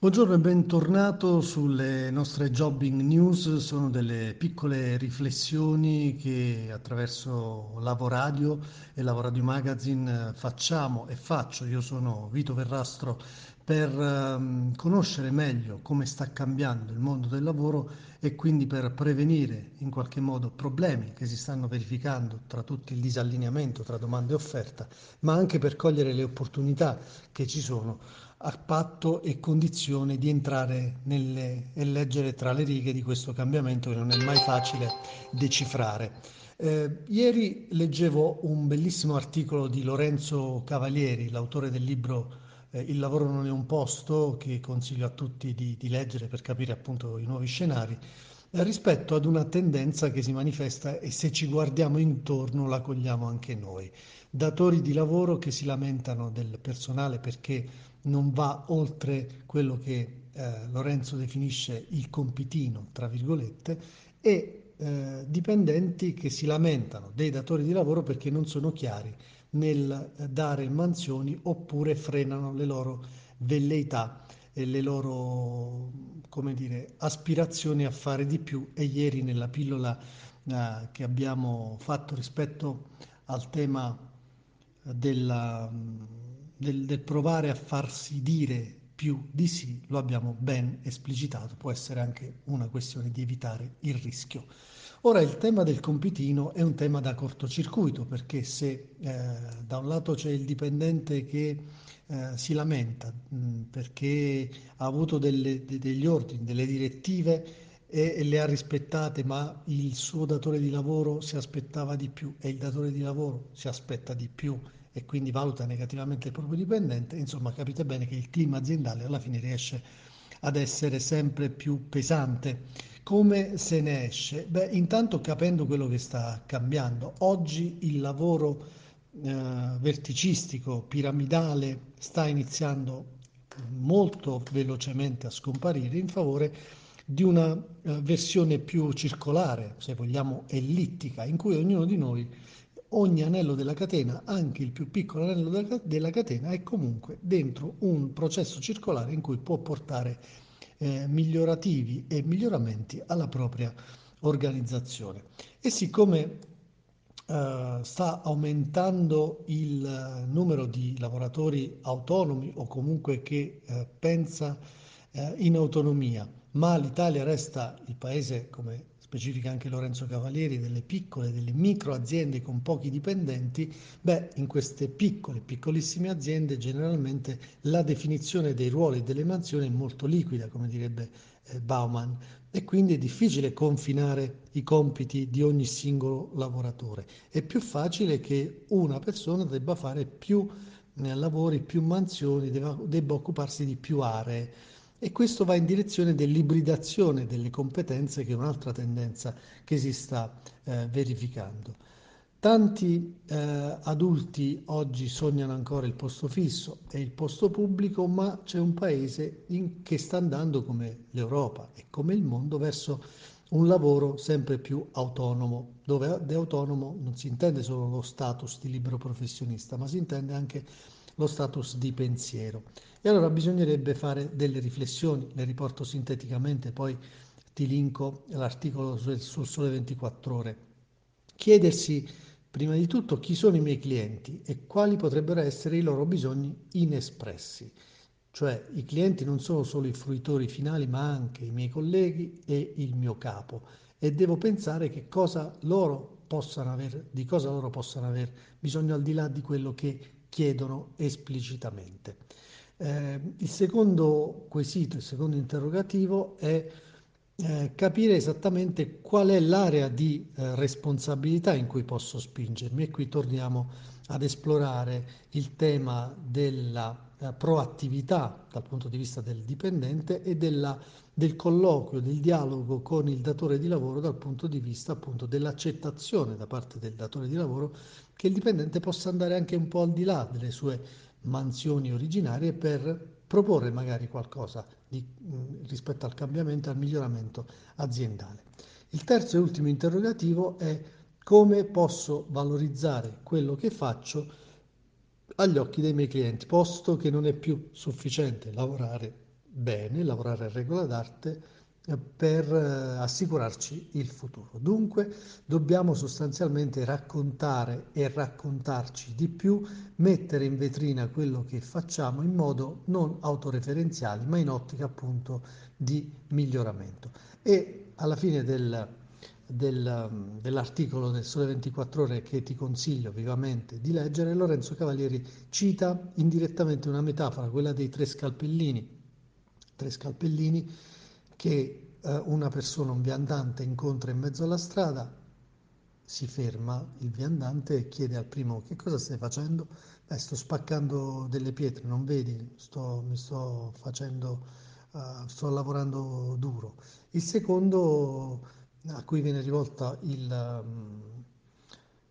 Buongiorno e bentornato sulle nostre Jobbing News, sono delle piccole riflessioni che attraverso Lavoradio e Lavoradio Magazine facciamo e faccio. Io sono Vito Verrastro per um, conoscere meglio come sta cambiando il mondo del lavoro e quindi per prevenire in qualche modo problemi che si stanno verificando tra tutti il disallineamento tra domanda e offerta, ma anche per cogliere le opportunità che ci sono a patto e condizione di entrare nelle, e leggere tra le righe di questo cambiamento che non è mai facile decifrare. Eh, ieri leggevo un bellissimo articolo di Lorenzo Cavalieri, l'autore del libro eh, Il lavoro non è un posto, che consiglio a tutti di, di leggere per capire appunto i nuovi scenari, eh, rispetto ad una tendenza che si manifesta e se ci guardiamo intorno la cogliamo anche noi. Datori di lavoro che si lamentano del personale perché non va oltre quello che eh, Lorenzo definisce il compitino, tra virgolette, e eh, dipendenti che si lamentano dei datori di lavoro perché non sono chiari nel dare mansioni oppure frenano le loro velleità e le loro come dire, aspirazioni a fare di più. E ieri nella pillola eh, che abbiamo fatto rispetto al tema della del, del provare a farsi dire più di sì, lo abbiamo ben esplicitato, può essere anche una questione di evitare il rischio. Ora il tema del compitino è un tema da cortocircuito perché se eh, da un lato c'è il dipendente che eh, si lamenta mh, perché ha avuto delle, de, degli ordini, delle direttive e, e le ha rispettate, ma il suo datore di lavoro si aspettava di più e il datore di lavoro si aspetta di più e quindi valuta negativamente il proprio dipendente, insomma capite bene che il clima aziendale alla fine riesce ad essere sempre più pesante. Come se ne esce? Beh, intanto capendo quello che sta cambiando. Oggi il lavoro eh, verticistico, piramidale, sta iniziando molto velocemente a scomparire in favore di una eh, versione più circolare, se vogliamo ellittica, in cui ognuno di noi ogni anello della catena, anche il più piccolo anello della catena, è comunque dentro un processo circolare in cui può portare eh, migliorativi e miglioramenti alla propria organizzazione. E siccome Uh, sta aumentando il uh, numero di lavoratori autonomi o comunque che uh, pensa in autonomia, ma l'Italia resta il paese, come specifica anche Lorenzo Cavalieri, delle piccole, delle micro aziende con pochi dipendenti, beh, in queste piccole, piccolissime aziende generalmente la definizione dei ruoli e delle mansioni è molto liquida, come direbbe eh, Bauman, e quindi è difficile confinare i compiti di ogni singolo lavoratore. È più facile che una persona debba fare più eh, lavori, più mansioni, debba, debba occuparsi di più aree e questo va in direzione dell'ibridazione delle competenze, che è un'altra tendenza che si sta eh, verificando. Tanti eh, adulti oggi sognano ancora il posto fisso e il posto pubblico, ma c'è un paese in, che sta andando come l'Europa e come il mondo verso un lavoro sempre più autonomo, dove di autonomo non si intende solo lo status di libero professionista, ma si intende anche lo status di pensiero. E allora bisognerebbe fare delle riflessioni, le riporto sinteticamente, poi ti linko l'articolo sul, sul Sole 24 ore. Chiedersi prima di tutto chi sono i miei clienti e quali potrebbero essere i loro bisogni inespressi. Cioè i clienti non sono solo i fruitori finali, ma anche i miei colleghi e il mio capo e devo pensare che cosa loro possano aver, di cosa loro possano aver bisogno al di là di quello che chiedono esplicitamente. Eh, il secondo quesito, il secondo interrogativo è eh, capire esattamente qual è l'area di eh, responsabilità in cui posso spingermi e qui torniamo ad esplorare il tema della eh, proattività dal punto di vista del dipendente e della, del colloquio, del dialogo con il datore di lavoro dal punto di vista appunto dell'accettazione da parte del datore di lavoro che il dipendente possa andare anche un po' al di là delle sue mansioni originarie per proporre magari qualcosa di, rispetto al cambiamento e al miglioramento aziendale. Il terzo e ultimo interrogativo è come posso valorizzare quello che faccio agli occhi dei miei clienti, posto che non è più sufficiente lavorare bene, lavorare a regola d'arte per eh, assicurarci il futuro. Dunque dobbiamo sostanzialmente raccontare e raccontarci di più, mettere in vetrina quello che facciamo in modo non autoreferenziale, ma in ottica appunto di miglioramento. E alla fine del, del, dell'articolo del Sole 24 Ore che ti consiglio vivamente di leggere, Lorenzo Cavalieri cita indirettamente una metafora, quella dei tre scalpellini. Tre scalpellini che eh, una persona, un viandante, incontra in mezzo alla strada, si ferma il viandante e chiede al primo che cosa stai facendo? Beh, sto spaccando delle pietre, non vedi? Sto, mi sto facendo, uh, sto lavorando duro. Il secondo, a cui viene rivolta il,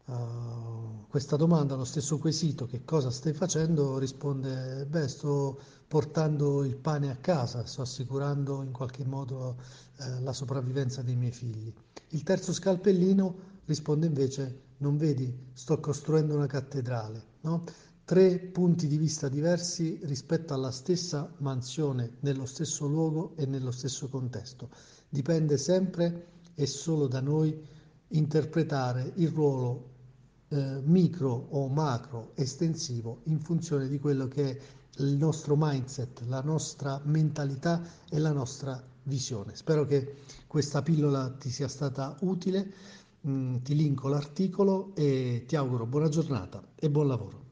uh, questa domanda, lo stesso quesito, che cosa stai facendo? Risponde, beh, sto portando il pane a casa, sto assicurando in qualche modo eh, la sopravvivenza dei miei figli. Il terzo scalpellino risponde invece, non vedi, sto costruendo una cattedrale. No? Tre punti di vista diversi rispetto alla stessa mansione, nello stesso luogo e nello stesso contesto. Dipende sempre e solo da noi interpretare il ruolo eh, micro o macro estensivo in funzione di quello che è il nostro mindset, la nostra mentalità e la nostra visione. Spero che questa pillola ti sia stata utile, mm, ti linko l'articolo e ti auguro buona giornata e buon lavoro.